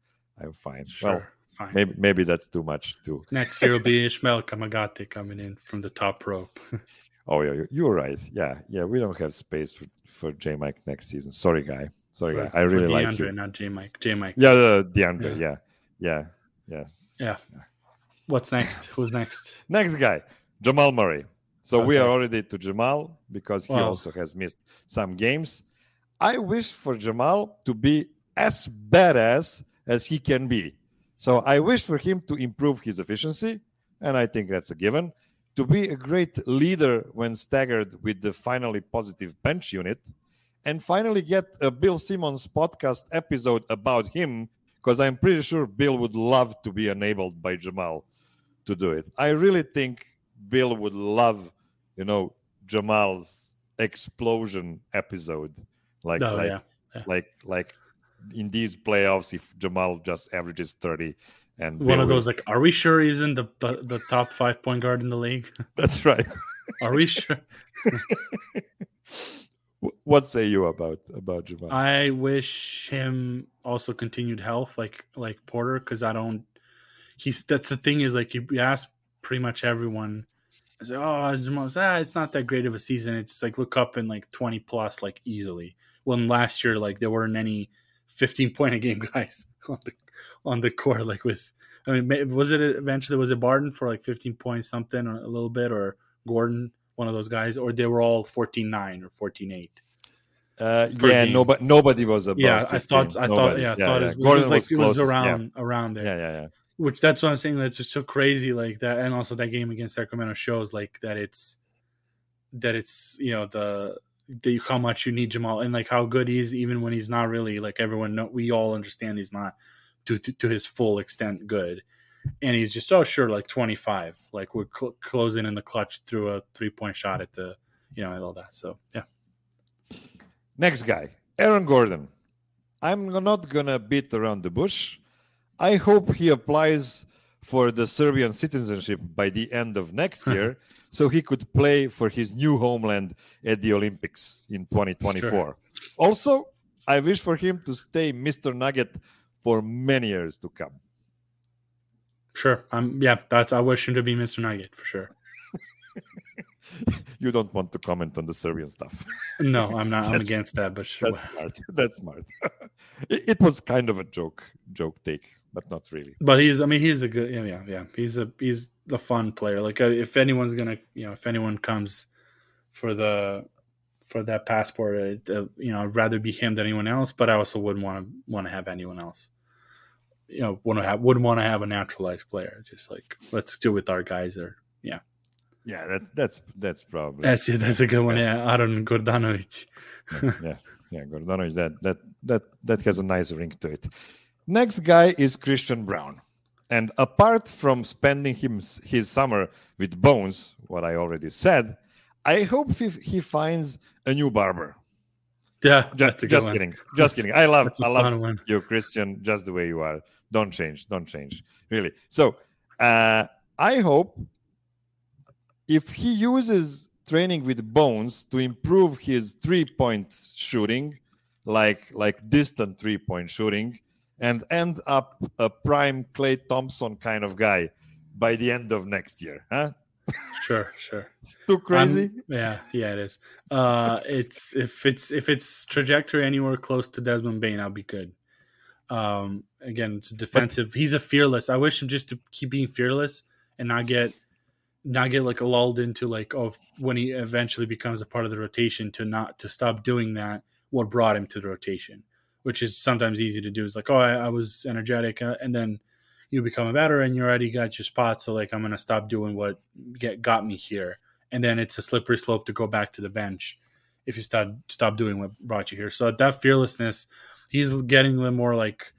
Speaker 1: I'm fine. Sure. Well, Fine. Maybe maybe that's too much too.
Speaker 2: Next year will be Ismael Kamagate coming in from the top rope.
Speaker 1: oh yeah, you're right. Yeah, yeah. We don't have space for, for J Mike next season. Sorry, guy. Sorry, for, I really DeAndre, like you.
Speaker 2: not J Mike. J Mike.
Speaker 1: Yeah, uh, DeAndre. Yeah. yeah, yeah,
Speaker 2: yeah, yeah. What's next? Who's next?
Speaker 1: next guy, Jamal Murray. So we are already to Jamal because he
Speaker 2: Wow.
Speaker 1: also has missed some games. I wish for Jamal to be as badass as he can be. So I wish for him to improve his efficiency, and I think that's a given. To be a great leader when staggered with the finally positive bench unit, and finally get a Bill Simmons podcast episode about him, because I'm pretty sure Bill would love to be enabled by Jamal to do it. I really think Bill would love, you know, Jamal's explosion episode, like
Speaker 2: Oh,
Speaker 1: like
Speaker 2: yeah.
Speaker 1: like like in these playoffs if Jamal just averages thirty and
Speaker 2: One
Speaker 1: Bill
Speaker 2: of
Speaker 1: will-
Speaker 2: those like, are we sure he's in the, the top five point guard in the league?
Speaker 1: That's right.
Speaker 2: Are we sure?
Speaker 1: Wh- what say you about about Jamal?
Speaker 2: I wish him also continued health, like like Porter, because I don't. He's that's the thing is like you ask pretty much everyone. I say, oh, is Jamal? Ah, it's not that great of a season. It's like look up in like twenty plus, like easily. When last year, like there weren't any fifteen point a game guys on the on the court. Like with, I mean, was it eventually was it Barton for like fifteen points something or a little bit or Gordon, one of those guys, or they were all 14-9 or 14-8.
Speaker 1: Uh, yeah, nobody nobody was above.
Speaker 2: Yeah, I thought, I thought,
Speaker 1: Nobody.
Speaker 2: yeah, I thought It, was, it
Speaker 1: Gordon
Speaker 2: was like it was
Speaker 1: closest, yeah.
Speaker 2: around around there.
Speaker 1: Yeah, yeah, yeah.
Speaker 2: Which that's what I'm saying. That's just so crazy, like that, and also that game against Sacramento shows like that. It's that it's you know the the how much you need Jamal and like how good he is, even when he's not really like everyone. Know, we all understand he's not to, to to his full extent good, and he's just oh sure like 25, like we're cl- closing in the clutch through a three point shot at the you know and all that. So yeah,
Speaker 1: Next guy, Aaron Gordon. I'm not gonna beat around the bush. I hope he applies for the Serbian citizenship by the end of next year, so he could play for his new homeland at the Olympics in 2024. Also, I wish for him to stay Mr. Nugget for many years to come.
Speaker 2: Sure. I'm yeah. That's I wish him to be Mr. Nugget for sure.
Speaker 1: You don't want to comment on the Serbian stuff.
Speaker 2: No, I'm not. I'm against that, but sure.
Speaker 1: That's smart. That's smart. it, it was kind of a joke, joke take, but not really.
Speaker 2: But he's. I mean, he's a good. Yeah, yeah, yeah. He's a. He's the fun player. Like uh, if anyone's gonna, you know, if anyone comes for the for that passport, uh, you know, I'd rather be him than anyone else. But I also wouldn't want to want to have anyone else. You know, wouldn't have wouldn't want to have a naturalized player. Just like let's do with our guys. Or yeah,
Speaker 1: Yeah, that's that's that's probably
Speaker 2: that's it. That's a good one. Yeah, Aaron Gordanovic.
Speaker 1: yeah, yeah, Gordanovic. That that that that has a nice ring to it. Next guy is Christian Braun, and apart from spending him his summer with Bones, what I already said, I hope he, he finds a new barber.
Speaker 2: Yeah,
Speaker 1: Just,
Speaker 2: that's
Speaker 1: just kidding, just kidding. I love
Speaker 2: That's
Speaker 1: I love you, Christian, just the way you are. Don't change, don't change, really. So uh, I hope if he uses training with Bones to improve his three-point shooting, like like distant three-point shooting, and end up a prime Klay Thompson kind of guy by the end of next year, huh?
Speaker 2: Sure, sure.
Speaker 1: It's too crazy.
Speaker 2: I'm- yeah, yeah, it is. Uh, it's if it's if it's trajectory anywhere close to Desmond Bane, I'll be good. Um, again, it's defensive. He's a fearless. I wish him just to keep being fearless and not get not get like lulled into like oh when he eventually becomes a part of the rotation to not to stop doing that. What brought him to the rotation, which is sometimes easy to do. Is like oh I, I was energetic uh, and then you become a veteran, you already got your spot. So like I'm gonna stop doing what get got me here, and then it's a slippery slope to go back to the bench if you stop stop doing what brought you here. So that fearlessness, he's getting a little more like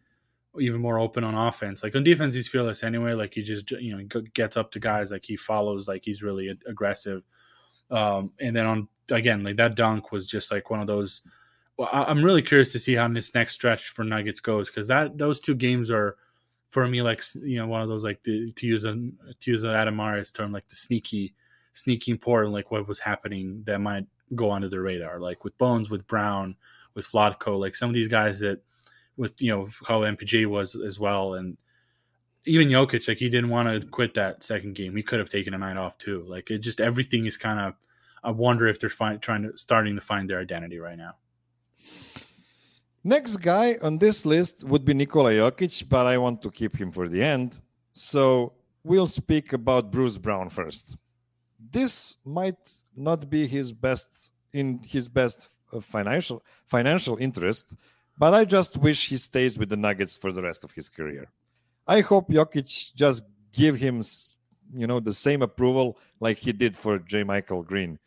Speaker 2: even more open on offense. Like on defense, he's fearless anyway. Like he just you know gets up to guys, like he follows, like he's really aggressive. Um, and then on again, like that dunk was just like one of those. Well, I'm really curious to see how this next stretch for Nuggets goes because that those two games are for me like you know one of those like the, to use a to use an Adam term like the sneaky sneaky important like what was happening that might go under the radar like with Bones with Brown with Vlatko like some of these guys that with you know how MPJ was as well and even Jokic like he didn't want to quit that second game he could have taken a night off too like it just everything is kind of I wonder if they're trying to starting to find their identity right now
Speaker 1: Next guy on this list would be Nikola Jokic, but I want to keep him for the end. So we'll speak about Bruce Brown first. this might not be his best in his best financial financial interest, but I just wish he stays with the Nuggets for the rest of his career. I hope Jokic just give him, you know, the same approval like he did for JaMychal Green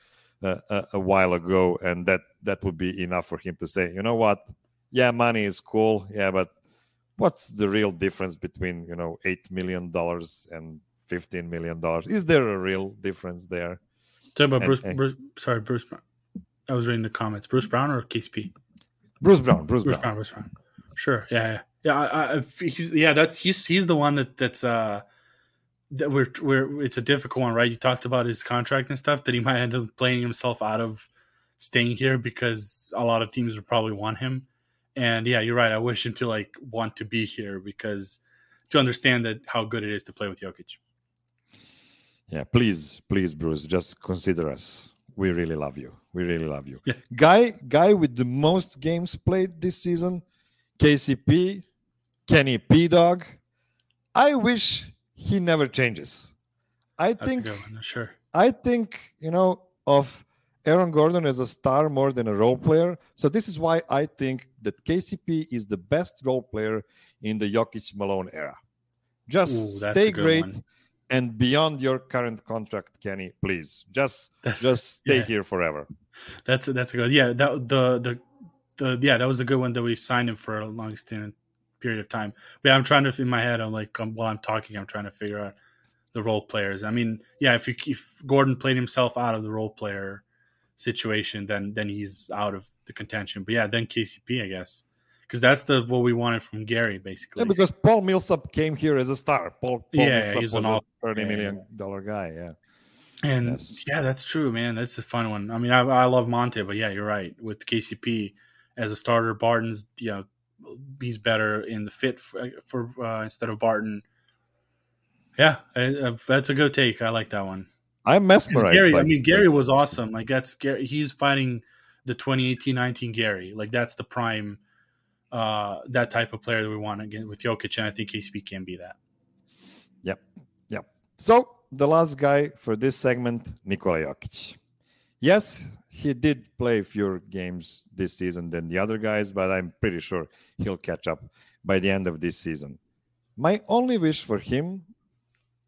Speaker 1: uh, a, a while ago, and that that would be enough for him to say, you know what, yeah, money is cool, yeah, but what's the real difference between you know eight million dollars and fifteen million dollars? Is there a real difference there?
Speaker 2: Talk about and, Bruce, and, Bruce. Sorry, Bruce. I was reading the comments. Bruce Brown or KCP?
Speaker 1: Bruce Brown. Bruce,
Speaker 2: Bruce
Speaker 1: Brown.
Speaker 2: Brown. Bruce Brown. Sure. Yeah. Yeah. Yeah. I, I, he's, yeah. That's he's he's the one that that's uh that we're we're it's a difficult one, right? You talked about his contract and stuff that he might end up playing himself out of staying here because a lot of teams would probably want him. And yeah, you're right. I wish him to like want to be here because to understand that how good it is to play with Jokic.
Speaker 1: Yeah, please, please, Bruce, just consider us. We really love you. We really love you.
Speaker 2: Yeah.
Speaker 1: Guy, guy with the most games played this season, KCP, Kenny P Dog. I wish he never changes. I
Speaker 2: That's
Speaker 1: think,
Speaker 2: sure.
Speaker 1: I think you know of Aaron Gordon as a star more than a role player. So this is why I think that KCP is the best role player in the Jokic Malone era. Just Ooh, stay great. One and beyond your current contract, Kenny, please just just stay yeah. here forever.
Speaker 2: That's that's a good. Yeah, that the the the yeah, that was a good one that we signed him for a long extended period of time. But yeah, I'm trying to in my head. I'm like um, while I'm talking, I'm trying to figure out the role players. I mean, yeah, if you, if Gordon played himself out of the role player situation, then then he's out of the contention. But yeah, then KCP, I guess because that's the what we wanted from Gary, basically.
Speaker 1: Yeah, because Paul Millsap came here as a star. Paul, Paul yeah, Millsap he's an a thirty million dollar guy. Yeah,
Speaker 2: and yes. yeah, that's true, man. That's a fun one. I mean, I, I love Monte, but yeah, you're right. With KCP as a starter, Barton's you know he's better in the fit for, for uh, instead of Barton. Yeah, I, that's a good take. I like that one.
Speaker 1: I'm mesmerized.
Speaker 2: Gary, I mean, Gary was awesome. Like that's Gary. He's fighting the 2018-19 Gary. Like that's the prime uh, that type of player that we want again with Jokic, and I think KCP can be that.
Speaker 1: Yep, yep. So the last guy for this segment, Nikola Jokic. Yes, he did play fewer games this season than the other guys, but I'm pretty sure he'll catch up by the end of this season. My only wish for him,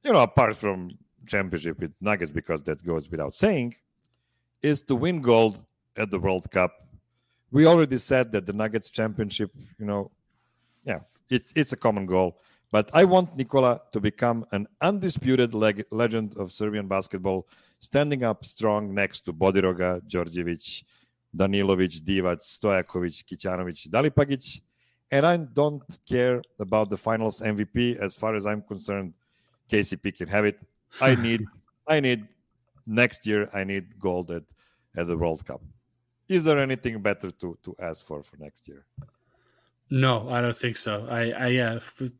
Speaker 1: you know, apart from championship with Nuggets, because that goes without saying, is to win gold at the World Cup we already said that the Nuggets championship, you know, yeah, it's it's a common goal. But I want Nikola to become an undisputed leg- legend of Serbian basketball, standing up strong next to Bodiroga, Djordjevic, Danilovic, Divac, Stojakovic, Kicanovic, Dalipagic. And I don't care about the finals MVP. As far as I'm concerned, KCP can have it. I need, I need next year. I need gold at, at the World Cup is there anything better to to ask for for next year?
Speaker 2: No, I don't think so. I, I yeah,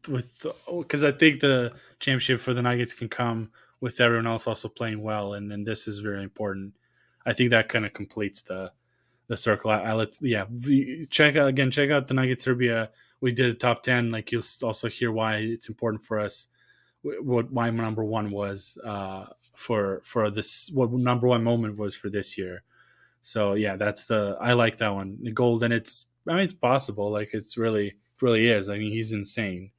Speaker 2: with because I think the championship for the Nuggets can come with everyone else also playing well, and then this is very important. I think that kind of completes the the circle. I, I let yeah, check out again. Check out the Nuggets Serbia. We did a top ten. Like you'll also hear why it's important for us. What my number one was uh, for for this. What number one moment was for this year so yeah, that's the I like that one. The gold, and it's I mean it's possible. Like it's really really is. I mean he's insane.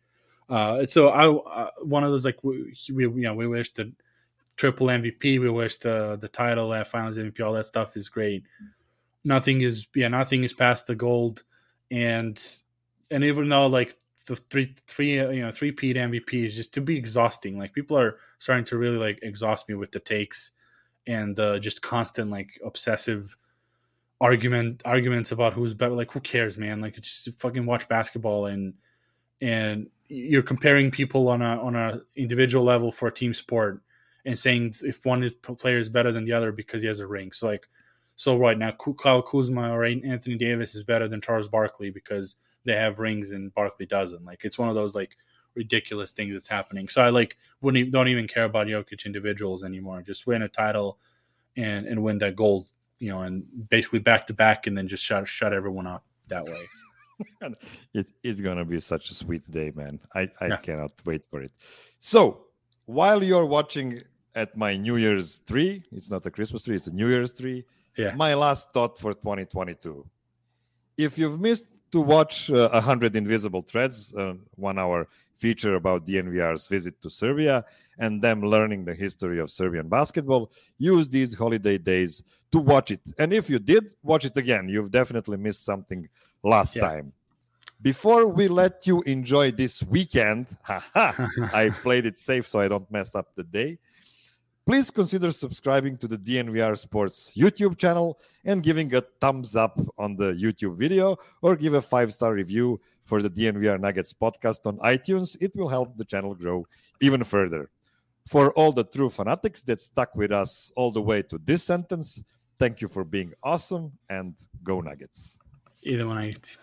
Speaker 2: Uh, so I uh, one of those like we, we you know we wish the triple MVP. We wish the the title, uh, finals MVP, all that stuff is great. Nothing is yeah, nothing is past the gold, and and even though like the three three uh, you know three peat MVP is just to be exhausting. Like people are starting to really like exhaust me with the takes and uh, just constant like obsessive argument arguments about who's better. Like who cares, man? Like just fucking watch basketball and and you're comparing people on a on a individual level for a team sport and saying if one player is better than the other because he has a ring. So like so right now Kyle Kuzma or Anthony Davis is better than Charles Barkley because they have rings and Barkley doesn't. Like it's one of those like ridiculous things that's happening. So I like wouldn't even, don't even care about Jokic individuals anymore. Just win a title and and win that gold, you know, and basically back to back, and then just shut shut everyone up that way.
Speaker 1: it is gonna be such a sweet day, man. I I yeah. cannot wait for it. So while you're watching at my New Year's tree. It's not a Christmas tree, it's a New Year's tree.
Speaker 2: Yeah.
Speaker 1: My last thought for 2022. If you've missed to watch uh, 100 Invisible Threads, uh, one hour feature about DNVR's visit to Serbia and them learning the history of Serbian basketball, use these holiday days to watch it. And if you did, watch it again. You've definitely missed something last
Speaker 2: Yeah.
Speaker 1: time. Before we let you enjoy this weekend, haha, I played it safe so I don't mess up the day. Please consider subscribing to the DNVR Sports YouTube channel and giving a thumbs up on the YouTube video or give a five star review for the DNVR Nuggets podcast on iTunes. It will help the channel grow even further. For all the true fanatics that stuck with us all the way to this sentence, thank you for being awesome and go Nuggets.
Speaker 2: Idemo isti.